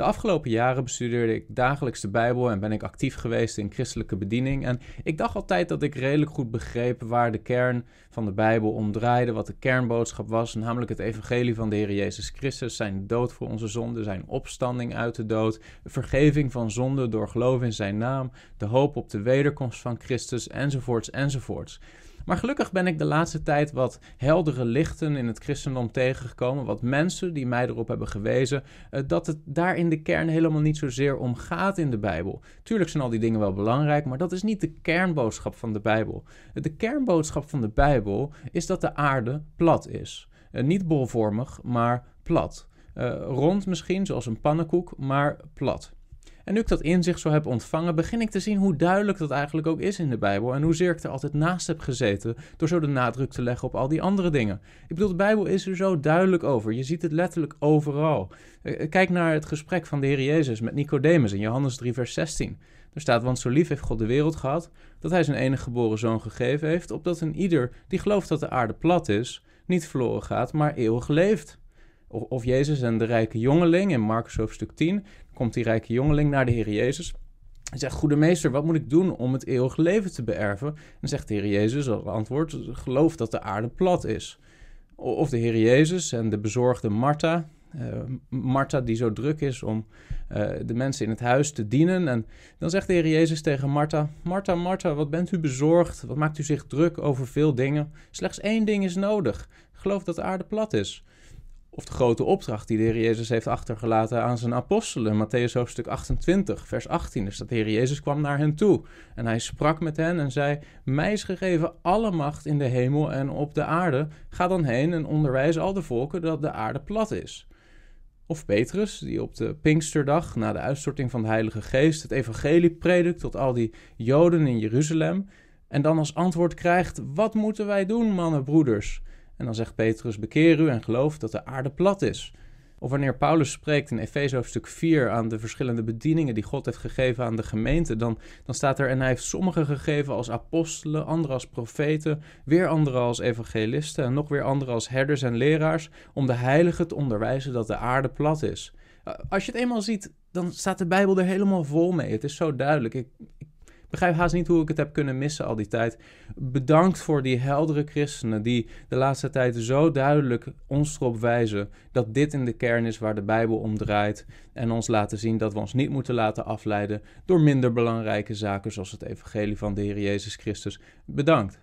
De afgelopen jaren bestudeerde ik dagelijks de Bijbel en ben ik actief geweest in christelijke bediening. En ik dacht altijd dat ik redelijk goed begreep waar de kern van de Bijbel om draaide, wat de kernboodschap was, namelijk het evangelie van de Heer Jezus Christus, zijn dood voor onze zonde, zijn opstanding uit de dood, vergeving van zonde door geloof in zijn naam, de hoop op de wederkomst van Christus, enzovoorts, enzovoorts. Maar gelukkig ben ik de laatste tijd wat heldere lichten in het christendom tegengekomen. Wat mensen die mij erop hebben gewezen uh, dat het daar in de kern helemaal niet zozeer om gaat in de Bijbel. Tuurlijk zijn al die dingen wel belangrijk, maar dat is niet de kernboodschap van de Bijbel. De kernboodschap van de Bijbel is dat de aarde plat is. Uh, niet bolvormig, maar plat. Rond misschien, zoals een pannenkoek, maar plat. En nu ik dat inzicht zo heb ontvangen, begin ik te zien hoe duidelijk dat eigenlijk ook is in de Bijbel. En hoezeer ik er altijd naast heb gezeten door zo de nadruk te leggen op al die andere dingen. Ik bedoel, de Bijbel is er zo duidelijk over. Je ziet het letterlijk overal. Eh, kijk naar het gesprek van de Heer Jezus met Nicodemus in Johannes 3, vers 16. Er staat, want zo lief heeft God de wereld gehad, dat hij zijn enige geboren zoon gegeven heeft, opdat een ieder die gelooft dat de aarde plat is, niet verloren gaat, maar eeuwig leeft. Of Jezus en de rijke jongeling in Marcus hoofdstuk 10 komt die rijke jongeling naar de Heer Jezus. Hij zegt, goede meester, wat moet ik doen om het eeuwige leven te beërven? En zegt de Heer Jezus als antwoord, geloof dat de aarde plat is. Of de Heer Jezus en de bezorgde Martha, uh, Martha die zo druk is om uh, de mensen in het huis te dienen. En dan zegt de Heer Jezus tegen Martha, Martha, Martha, wat bent u bezorgd? Wat maakt u zich druk over veel dingen? Slechts één ding is nodig. Geloof dat de aarde plat is of de grote opdracht die de Heer Jezus heeft achtergelaten aan zijn apostelen. Matthäus hoofdstuk 28, vers 18. Dus dat de Heer Jezus kwam naar hen toe en hij sprak met hen en zei: Mij is gegeven alle macht in de hemel en op de aarde. Ga dan heen en onderwijs al de volken dat de aarde plat is. Of Petrus, die op de Pinksterdag, na de uitstorting van de Heilige Geest, het evangelie predikt tot al die Joden in Jeruzalem. En dan als antwoord krijgt: Wat moeten wij doen, mannen, broeders? En dan zegt Petrus: Bekeer u en geloof dat de aarde plat is. Of wanneer Paulus spreekt in Efeze hoofdstuk 4 aan de verschillende bedieningen die God heeft gegeven aan de gemeente, dan, dan staat er: En hij heeft sommigen gegeven als apostelen, anderen als profeten, weer anderen als evangelisten en nog weer anderen als herders en leraars, om de heiligen te onderwijzen dat de aarde plat is. Als je het eenmaal ziet, dan staat de Bijbel er helemaal vol mee. Het is zo duidelijk. Ik, begrijp haast niet hoe ik het heb kunnen missen al die tijd. Bedankt voor die heldere christenen die de laatste tijd zo duidelijk ons erop wijzen dat dit in de kern is waar de Bijbel om draait. En ons laten zien dat we ons niet moeten laten afleiden door minder belangrijke zaken zoals het evangelie van de Heer Jezus Christus. Bedankt.